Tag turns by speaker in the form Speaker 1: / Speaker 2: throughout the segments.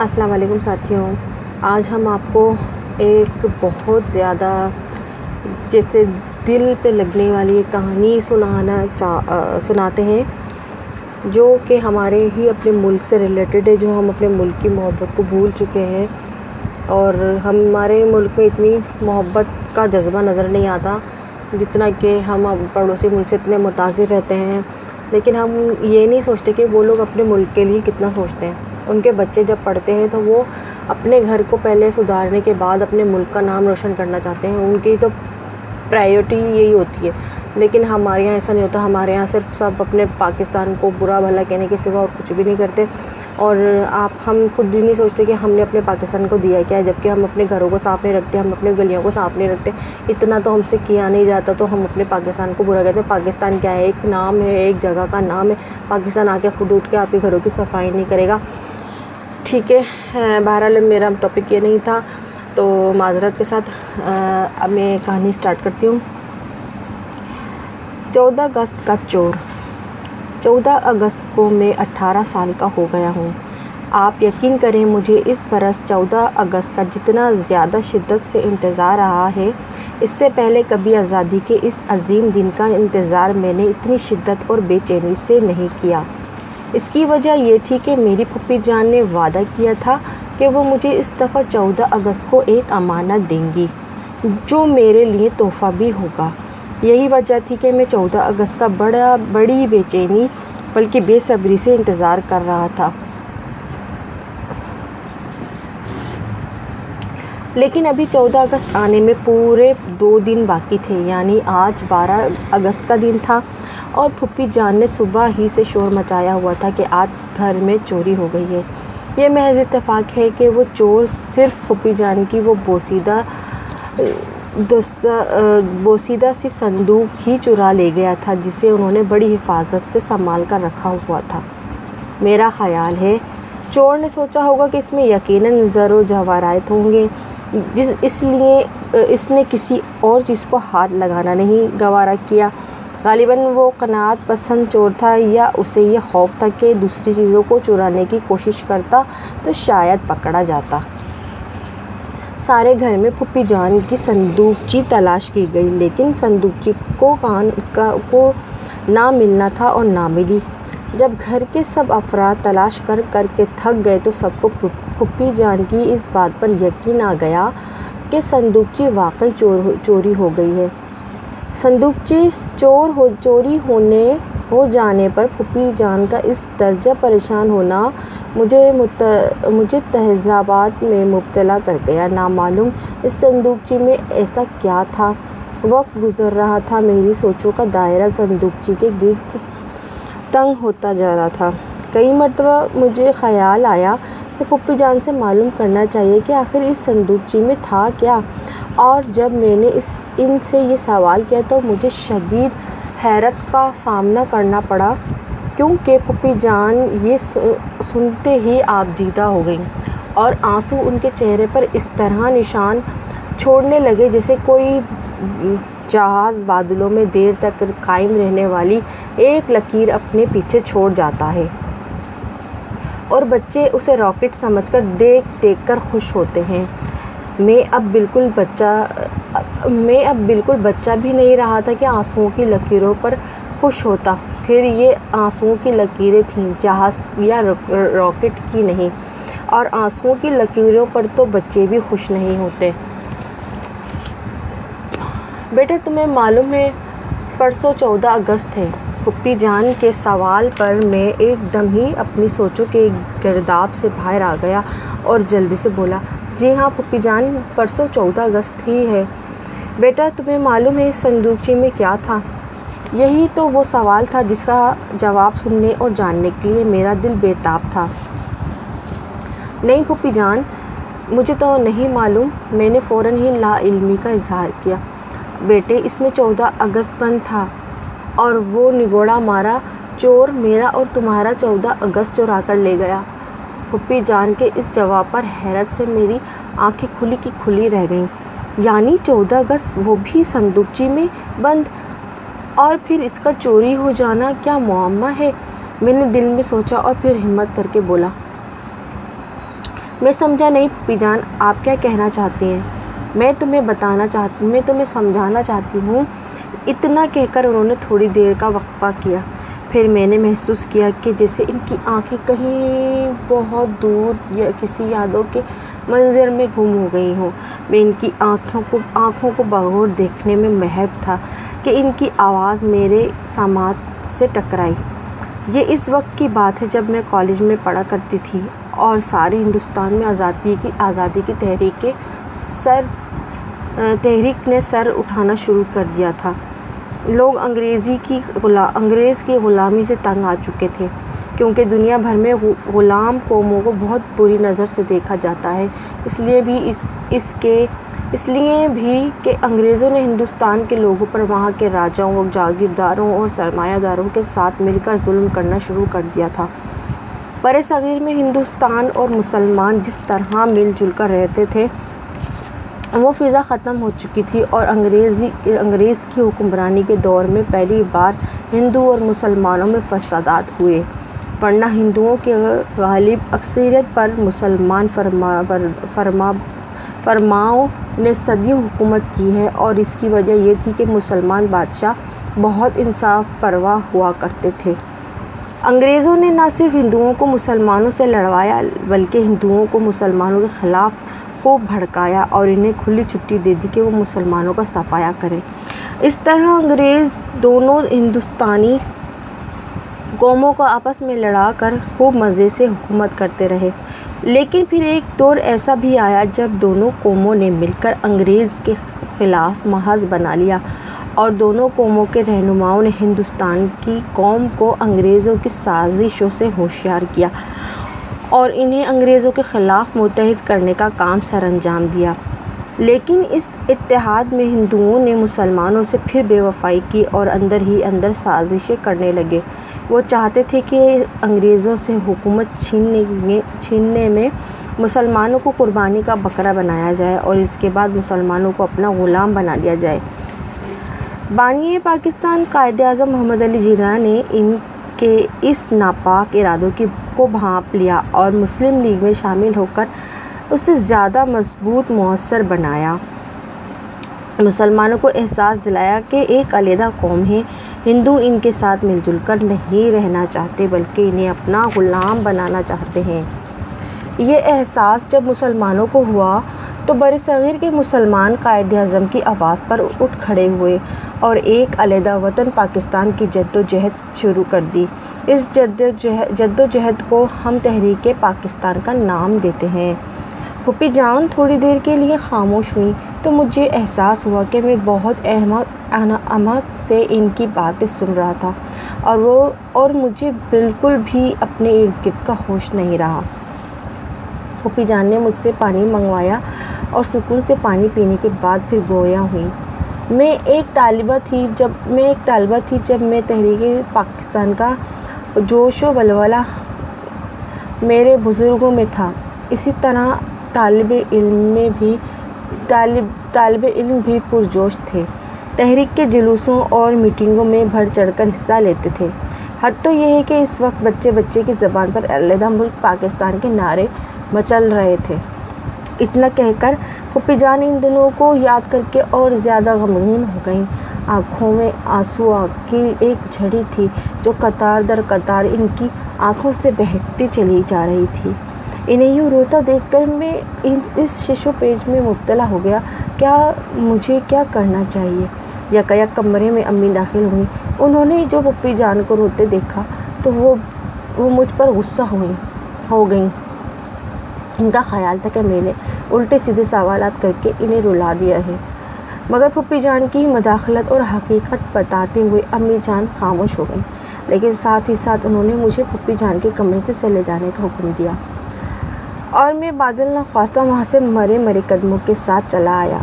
Speaker 1: السلام علیکم ساتھیوں، آج ہم آپ کو ایک بہت زیادہ جیسے دل پہ لگنے والی ایک کہانی سنانا چاہ سناتے ہیں، جو کہ ہمارے ہی اپنے ملک سے ریلیٹڈ ہے، جو ہم اپنے ملک کی محبت کو بھول چکے ہیں۔ اور ہمارے ملک میں اتنی محبت کا جذبہ نظر نہیں آتا جتنا کہ ہم پڑوسی ملک سے اتنے متاثر رہتے ہیں۔ لیکن ہم یہ نہیں سوچتے کہ وہ لوگ اپنے ملک کے لیے کتنا سوچتے ہیں۔ ان کے بچے جب پڑھتے ہیں تو وہ اپنے گھر کو پہلے سدھارنے کے بعد اپنے ملک کا نام روشن کرنا چاہتے ہیں۔ ان کی تو پرائیورٹی یہی ہوتی ہے۔ لیکن ہمارے یہاں ایسا نہیں ہوتا۔ ہمارے یہاں صرف سب اپنے پاکستان کو برا بھلا کہنے کے سوا اور کچھ بھی نہیں کرتے۔ اور آپ ہم خود بھی نہیں سوچتے کہ ہم نے اپنے پاکستان کو دیا کیا ہے جبکہ ہم اپنے گھروں کو صاف نہیں رکھتے، ہم اپنے گلیوں کو صاف نہیں رکھتے۔ اتنا تو ہم سے کیا نہیں جاتا، تو ہم اپنے پاکستان کو برا کہتے ہیں۔ پاکستان کیا ہے؟ ایک نام ہے، ایک جگہ کا نام ہے۔ پاکستان آ کے خود اٹھ کے آپ کے گھروں کی صفائی نہیں کرے گا۔ ٹھیک ہے بہرحال میرا ٹاپک یہ نہیں تھا۔ تو معذرت کے ساتھ اب میں کہانی اسٹارٹ کرتی ہوں۔ چودہ اگست کا چور۔ چودہ اگست کو میں اٹھارہ سال کا ہو گیا ہوں۔ آپ یقین کریں مجھے اس برس چودہ اگست کا جتنا زیادہ شدت سے انتظار رہا ہے، اس سے پہلے کبھی آزادی کے اس عظیم دن کا انتظار میں نے اتنی شدت اور بے چینی سے نہیں کیا۔ اس کی وجہ یہ تھی کہ میری پھپھی جان نے وعدہ کیا تھا کہ وہ مجھے اس دفعہ چودہ اگست کو ایک امانت دیں گی، جو میرے لیے تحفہ بھی ہوگا۔ یہی وجہ تھی کہ میں چودہ اگست کا بڑا بڑی بے چینی بلکہ بے صبری سے انتظار کر رہا تھا۔ لیکن ابھی چودہ اگست آنے میں پورے دو دن باقی تھے یعنی آج بارہ اگست کا دن تھا۔ اور پھپھی جان نے صبح ہی سے شور مچایا ہوا تھا کہ آج گھر میں چوری ہو گئی ہے۔ یہ محض اتفاق ہے کہ وہ چور صرف پھپھی جان کی وہ بوسیدہ بوسیدہ سی صندوق ہی چرا لے گیا تھا، جسے انہوں نے بڑی حفاظت سے سنبھال کر رکھا ہوا تھا۔ میرا خیال ہے، چور نے سوچا ہوگا کہ اس میں یقیناً زر و جواہرات ہوں گے۔ جس اس لیے اس نے کسی اور چیز کو ہاتھ لگانا نہیں گوارا کیا۔ غالباً وہ قناعت پسند چور تھا یا اسے یہ خوف تھا کہ دوسری چیزوں کو چرانے کی کوشش کرتا تو شاید پکڑا جاتا۔ سارے گھر میں پھپھی جان کی صندوقچی تلاش کی گئی، لیکن صندوقچی کو کان کا کو نہ ملنا تھا اور نہ ملی۔ جب گھر کے سب افراد تلاش کر کر کے تھک گئے تو سب کو پھپھی جان کی اس بات پر یقین آ گیا کہ صندوقچی واقعی چور چوری ہو گئی ہے۔ صندوقچی چور ہو، چوری ہونے ہو جانے پر پھپھی جان کا اس درجہ پریشان ہونا مجھے مجھے تہذابات میں مبتلا کر گیا۔ نامعلوم اس صندوقچی میں ایسا کیا تھا؟ وقت گزر رہا تھا، میری سوچوں کا دائرہ صندوقچی کے گرد تنگ ہوتا جا رہا تھا۔ کئی مرتبہ مجھے خیال آیا کہ پھپھی جان سے معلوم کرنا چاہیے کہ آخر اس صندوقچی میں تھا کیا۔ اور جب میں نے اس، ان سے یہ سوال کیا تو مجھے شدید حیرت کا سامنا کرنا پڑا کیونکہ پھپھی جان یہ سنتے ہی آپ دیدہ ہو گئیں اور آنسو ان کے چہرے پر اس طرح نشان چھوڑنے لگے جیسے کوئی جہاز بادلوں میں دیر تک قائم رہنے والی ایک لکیر اپنے پیچھے چھوڑ جاتا ہے۔ اور بچے اسے راکٹ سمجھ کر دیکھ دیکھ کر خوش ہوتے ہیں۔ میں اب بالکل بچہ میں اب بالکل بچہ بھی نہیں رہا تھا کہ آنسوؤں کی لکیروں پر خوش ہوتا۔ پھر یہ آنسوؤں کی لکیریں تھیں، جہاز یا راکٹ کی نہیں۔ اور آنسوؤں کی لکیروں پر تو بچے بھی خوش نہیں ہوتے۔ بیٹے، تمہیں معلوم ہے، پرسوں چودہ اگست ہے۔ پھپھی جان کے سوال پر میں ایک دم ہی اپنی سوچوں کے گرداب سے باہر آ گیا اور جلدی سے بولا جی ہاں پھپھی جان، پرسوں چودہ اگست ہی ہے۔ بیٹا، تمہیں معلوم ہے اس صندوقچی میں کیا تھا؟ یہی تو وہ سوال تھا جس کا جواب سننے اور جاننے کے لیے میرا دل بے تاب تھا۔ نہیں پھپھی جان، مجھے تو نہیں معلوم، میں نے فوراً ہی لا علمی کا اظہار کیا۔ بیٹے، اس میں چودہ اگست بند تھا اور وہ نگوڑا مارا چور میرا اور تمہارا چودہ اگست چورا کر لے گیا۔ پھپھی جان کے اس جواب پر حیرت سے میری آنکھیں کھلی کی کھلی رہ گئیں۔ یعنی چودہ اگست، وہ بھی صندوقچی میں بند۔ اور پھر اس کا چوری ہو جانا کیا معمہ ہے؟ میں نے دل میں سوچا اور پھر ہمت کر کے بولا۔ میں سمجھا نہیں پھوپھی جان، آپ کیا کہنا چاہتی ہیں؟ میں تمہیں بتانا چاہتی میں تمہیں سمجھانا چاہتی ہوں۔ اتنا کہہ کر انہوں نے تھوڑی دیر کا وقفہ کیا۔ پھر میں نے محسوس کیا کہ جیسے ان کی آنکھیں کہیں بہت دور یا کسی یادوں کے منظر میں گم ہو گئی ہوں۔ میں ان کی آنکھوں کو آنکھوں کو بغور دیکھنے میں محب تھا کہ ان کی آواز میرے سامات سے ٹکرائی۔ یہ اس وقت کی بات ہے جب میں کالج میں پڑھا کرتی تھی اور سارے ہندوستان میں آزادی کی آزادی کی تحریک کے سر تحریک نے سر اٹھانا شروع کر دیا تھا۔ لوگ انگریزی کی انگریز کی غلامی سے تنگ آ چکے تھے۔ کیونکہ دنیا بھر میں غلام قوموں کو بہت بری نظر سے دیکھا جاتا ہے۔ اس لیے بھی اس اس کے، اس لیے بھی کہ انگریزوں نے ہندوستان کے لوگوں پر وہاں کے راجاؤں اور جاگیرداروں اور سرمایہ داروں کے ساتھ مل کر ظلم کرنا شروع کر دیا تھا۔ بر صغیر میں ہندوستان اور مسلمان جس طرح مل جل کر رہتے تھے، وہ فضا ختم ہو چکی تھی اور انگریزی، انگریز کی حکمرانی کے دور میں پہلی بار ہندو اور مسلمانوں میں فسادات ہوئے۔ ورنہ ہندوؤں کے غالب اکثریت پر مسلمان فرما فرما، فرماؤں نے صدیوں حکومت کی ہے اور اس کی وجہ یہ تھی کہ مسلمان بادشاہ بہت انصاف پرواہ ہوا کرتے تھے۔ انگریزوں نے نہ صرف ہندوؤں کو مسلمانوں سے لڑوایا بلکہ ہندوؤں کو مسلمانوں کے خلاف خوب بھڑکایا اور انہیں کھلی چھٹی دے دی کہ وہ مسلمانوں کا صفایا کریں۔ اس طرح انگریز دونوں ہندوستانی قوموں کو آپس میں لڑا کر خوب مزے سے حکومت کرتے رہے۔ لیکن پھر ایک دور ایسا بھی آیا جب دونوں قوموں نے مل کر انگریز کے خلاف محاذ بنا لیا اور دونوں قوموں کے رہنماؤں نے ہندوستان کی قوم کو انگریزوں کی سازشوں سے ہوشیار کیا اور انہیں انگریزوں کے خلاف متحد کرنے کا کام سر انجام دیا۔ لیکن اس اتحاد میں ہندوؤں نے مسلمانوں سے پھر بے وفائی کی اور اندر ہی اندر سازشیں کرنے لگے۔ وہ چاہتے تھے کہ انگریزوں سے حکومت چھیننے میں چھیننے میں مسلمانوں کو قربانی کا بکرا بنایا جائے اور اس کے بعد مسلمانوں کو اپنا غلام بنا لیا جائے۔ بانی پاکستان قائد اعظم محمد علی جناح نے ان کے اس ناپاک ارادوں کی کو بھانپ لیا اور مسلم لیگ میں شامل ہو کر اسے زیادہ مضبوط مؤثر بنایا۔ مسلمانوں کو احساس دلایا کہ ایک علیحدہ قوم ہے۔ ہندو ان کے ساتھ مل جل کر نہیں رہنا چاہتے، بلکہ انہیں اپنا غلام بنانا چاہتے ہیں۔ یہ احساس جب مسلمانوں کو ہوا تو بر صغیر کے مسلمان قائد اعظم کی آواز پر اٹھ کھڑے ہوئے اور ایک علیحدہ وطن پاکستان کی جد و جہد شروع کر دی۔ اس جد جد و جہد کو ہم تحریک پاکستان کا نام دیتے ہیں۔ پھوپھی جان تھوڑی دیر کے لیے خاموش ہوئی تو مجھے احساس ہوا کہ میں بہت احمد سے ان کی باتیں سن رہا تھا اور وہ اور مجھے بالکل بھی اپنے ارد گرد کا ہوش نہیں رہا۔ پھوپھی جان نے مجھ سے پانی منگوایا اور سکون سے پانی پینے کے بعد پھر گویا ہوئی میں ایک طالبہ تھی جب میں ایک طالبہ تھی جب میں تحریک پاکستان کا جوش و ولولہ میرے بزرگوں میں تھا۔ اسی طرح طالب علم میں بھی طالب طالب علم بھی پرجوش تھے۔ تحریک کے جلوسوں اور میٹنگوں میں بڑھ چڑھ کر حصہ لیتے تھے۔ حد تو یہ ہے کہ اس وقت بچے بچے کی زبان پر علیحدہ ملک پاکستان کے نعرے مچل رہے تھے۔ اتنا کہہ کر پھپھی جان ان دنوں کو یاد کر کے اور زیادہ غمگین ہو گئیں۔ آنکھوں میں آنسو کی ایک جھڑی تھی جو قطار در قطار ان کی آنکھوں سے بہتی چلی جا رہی تھی۔ انہیں یوں روتا دیکھ کر میں اس شش و پیج میں مبتلا ہو گیا، کیا مجھے کیا کرنا چاہیے؟ یک کمرے میں امی داخل ہوئیں۔ انہوں نے جو پپی جان کو روتے دیکھا تو وہ وہ مجھ پر غصہ ہوئیں، ہو گئیں۔ ان کا خیال تھا کہ میں نے الٹے سیدھے سوالات کر کے انہیں رلا دیا ہے۔ مگر پھپھی جان کی مداخلت اور حقیقت بتاتے ہوئے امی جان خاموش ہو گئیں۔ لیکن ساتھ ہی ساتھ انہوں نے مجھے پھپھی جان کے کمرے سے چلے جانے کا حکم دیا۔ اور میں بادل نخواستہ وہاں سے مرے مرے قدموں کے ساتھ چلا آیا۔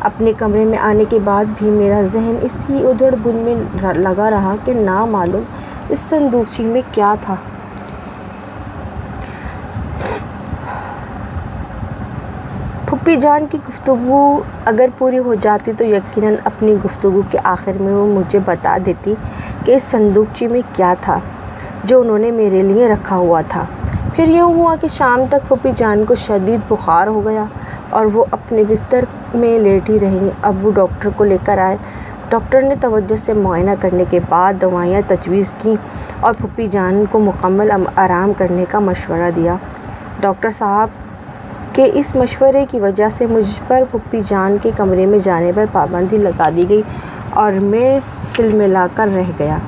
Speaker 1: اپنے کمرے میں آنے کے بعد بھی میرا ذہن اسی ادھڑ بن میں لگا رہا کہ نہ معلوم اس صندوقچی میں کیا تھا۔ پھپھی جان کی گفتگو اگر پوری ہو جاتی تو یقیناً اپنی گفتگو کے آخر میں وہ مجھے بتا دیتی کہ اس صندوقچی میں کیا تھا جو انہوں نے میرے لیے رکھا ہوا تھا۔ پھر یوں ہوا کہ شام تک پھوپھی جان کو شدید بخار ہو گیا اور وہ اپنے بستر میں لیٹی رہیں ابو ڈاکٹر کو لے کر آئے۔ ڈاکٹر نے توجہ سے معائنہ کرنے کے بعد دوائیاں تجویز کیں اور پھوپھی جان کو مکمل آرام کرنے کا مشورہ دیا۔ ڈاکٹر صاحب کے اس مشورے کی وجہ سے مجھ پر پھوپھی جان کے کمرے میں جانے پر پابندی لگا دی گئی اور میں تل ملا کر رہ گیا۔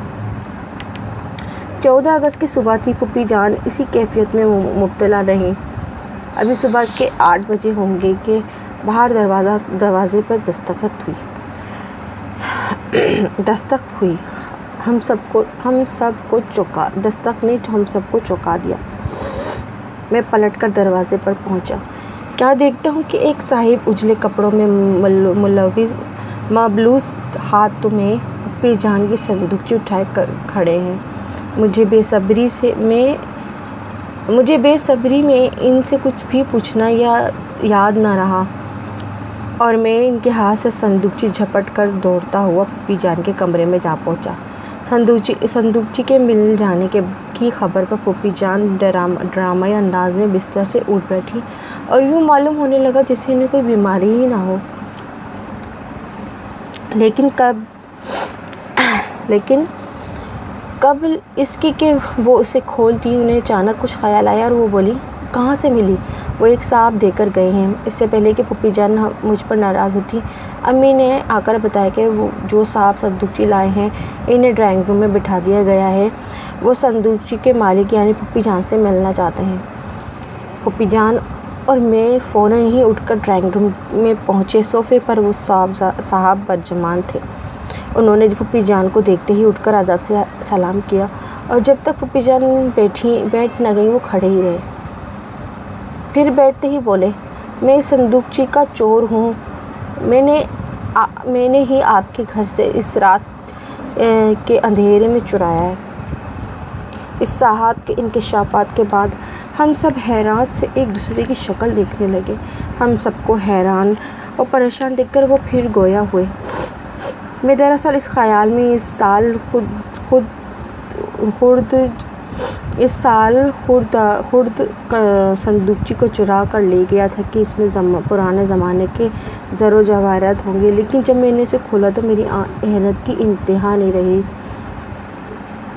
Speaker 1: چودہ اگست کی صبح تھی پھوپھی جان، اسی کیفیت میں مبتلا رہیں۔ ابھی صبح کے آٹھ بجے ہوں گے کہ باہر دروازہ، دروازے پر دستخط ہوئی۔ دستک ہوئی۔ ہم سب کو، ہم سب کو چوکا دستک نے ہم سب کو چوکا دیا۔ میں پلٹ کر دروازے پر پہنچا۔ کیا دیکھتا ہوں کہ ایک صاحب اجلے کپڑوں میں ملوث مبلوس ہاتھ میں پھوپھی جان کی صندوقچی اٹھائے کھڑے ہیں۔ مجھے بے صبری سے میں مجھے بے صبری میں ان سے کچھ بھی پوچھنا یا یاد نہ رہا۔ اور میں ان کے ہاتھ سے صندوقچی جھپٹ کر دوڑتا ہوا پھوپھی جان کے کمرے میں جا پہنچا۔ صندوقچی صندوقچی کے مل جانے کے کی خبر پر پھوپھی جان ڈرام، ڈرامائی انداز میں بستر سے اٹھ بیٹھی اور یوں معلوم ہونے لگا جیسے انہیں کوئی بیماری ہی نہ ہو۔ لیکن کب، لیکن قبل اس کی کہ وہ اسے کھولتی انہیں اچانک کچھ خیال آیا اور وہ بولی، کہاں سے ملی؟ وہ ایک صاحب دے کر گئے ہیں۔ اس سے پہلے کہ پھوپھی جان مجھ پر ناراض ہوتی، امی نے آ کر بتایا کہ وہ، جو صاحب صندوقچی لائے ہیں، انہیں ڈرائنگ روم میں بٹھا دیا گیا ہے۔ وہ صندوقچی کے مالک یعنی پھوپھی جان سے ملنا چاہتے ہیں۔ پھوپھی جان اور میں فوراً ہی اٹھ کر ڈرائنگ روم میں پہنچے۔ صوفے پر وہ صاحب صاحب برجمان تھے۔ انہوں نے پھوپھی جان کو دیکھتے ہی اٹھ کر ادب سے سلام کیا اور جب تک پھوپھی جان بیٹھی بیٹھ نہ گئی وہ کھڑے ہی رہے۔ پھر بیٹھتے ہی بولے، میں اس صندوقچی کا چور ہوں۔ میں نے میں نے ہی آپ کے گھر سے اس رات کے اندھیرے میں چرایا ہے۔ اس صاحب کے انکشافات کے بعد ہم سب حیران سے ایک دوسرے کی شکل دیکھنے لگے۔ ہم سب کو حیران اور پریشان دیکھ کر وہ پھر گویا ہوئے۔ میں دراصل اس خیال میں اس سال خود خود، خرد، اس سال خرد خرد صندوقچی کو چرا کر لے گیا تھا کہ اس میں پرانے زمانے کے زر و جواہرات ہوں گے، لیکن جب میں نے اسے کھولا تو میری احنت کی انتہا نہیں رہی۔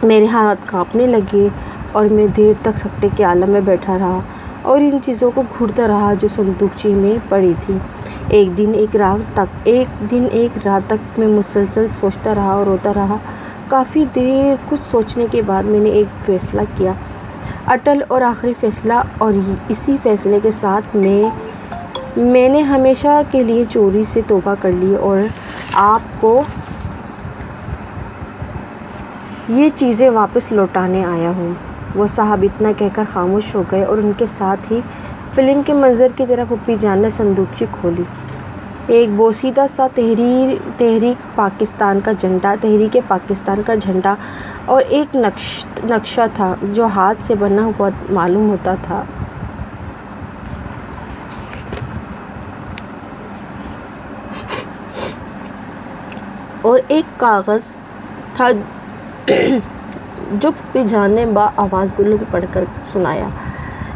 Speaker 1: میرے ہاتھ کانپنے لگے اور میں دیر تک سکتے کے عالم میں بیٹھا رہا اور ان چیزوں کو گھڑتا رہا جو صندوقچی میں پڑی تھی۔ ایک دن ایک رات تک، ایک دن ایک رات تک میں مسلسل سوچتا رہا اور روتا رہا۔ کافی دیر کچھ سوچنے کے بعد میں نے ایک فیصلہ کیا۔ اٹل اور آخری فیصلہ، اور اسی فیصلے کے ساتھ میں میں نے ہمیشہ کے لیے چوری سے توبہ کر لی اور آپ کو یہ چیزیں واپس لوٹانے آیا ہوں۔ وہ صاحب اتنا کہہ کر خاموش ہو گئے اور ان کے ساتھ ہی فلم کے منظر کی طرف پھوپھی جان نے صندوقچی کھولی۔ ایک بوسیدہ سا تحریر، تحریک پاکستان کا جھنڈا، تحریک پاکستان کا جھنڈا اور ایک نقش، نقشہ تھا جو ہاتھ سے بنا ہوا معلوم ہوتا تھا۔ اور ایک کاغذ تھا جو پھوپھی جان نے با آواز بلند پڑھ کر سنایا۔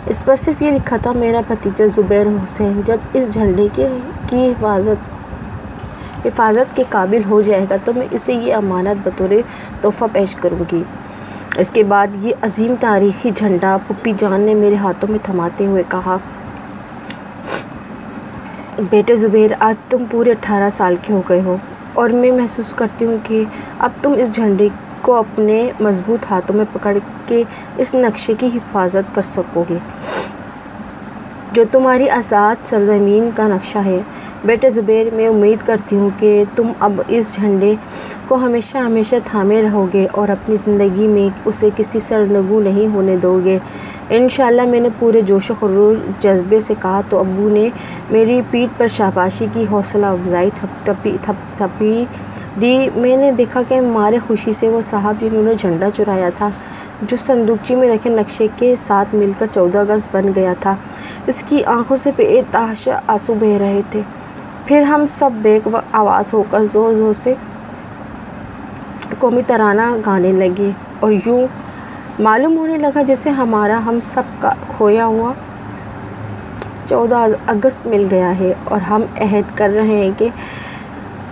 Speaker 1: اس پر صرف یہ لکھا تھا، میرا بھتیجا زبیر حسین جب اس جھنڈے کے کی حفاظت حفاظت کے قابل ہو جائے گا تو میں اسے یہ امانت بطور تحفہ پیش کروں گی۔ اس کے بعد یہ عظیم تاریخی جھنڈا پھوپھی جان نے میرے ہاتھوں میں تھماتے ہوئے کہا، بیٹے زبیر، آج تم پورے اٹھارہ سال کے ہو گئے ہو اور میں محسوس کرتی ہوں کہ اب تم اس جھنڈے کو اپنے مضبوط ہاتھوں میں پکڑ کے اس نقشے کی حفاظت کر سکو گے۔ جو تمہاری آزاد سرزمین کا نقشہ ہے، بیٹے زبیر، میں امید کرتی ہوں کہ تم اب اس جھنڈے کو ہمیشہ ہمیشہ تھامے رہو گے اور اپنی زندگی میں اسے کسی سرنگو نہیں ہونے دو گے۔ انشاءاللہ میں نے پورے جوش و خروش جذبے سے کہا تو ابو نے میری پیٹھ پر شاباشی کی حوصلہ افزائی تھپ تھپی دی، میں نے دیکھا کہ مارے خوشی سے وہ صاحب جنہوں نے جھنڈا چرایا تھا، جو صندوقچی میں رکھے نقشے کے ساتھ مل کر چودہ اگست بن گیا تھا۔ اس کی آنکھوں سے بے تحاشا آنسو بہ رہے تھے۔ پھر ہم سب بیک آواز ہو کر زور زور سے قومی ترانہ گانے لگے۔ اور یوں معلوم ہونے لگا جیسے ہمارا ہم سب کا کھویا ہوا چودہ اگست مل گیا ہے۔ اور ہم عہد کر رہے ہیں کہ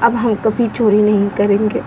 Speaker 1: اب ہم کبھی چوری نہیں کریں گے۔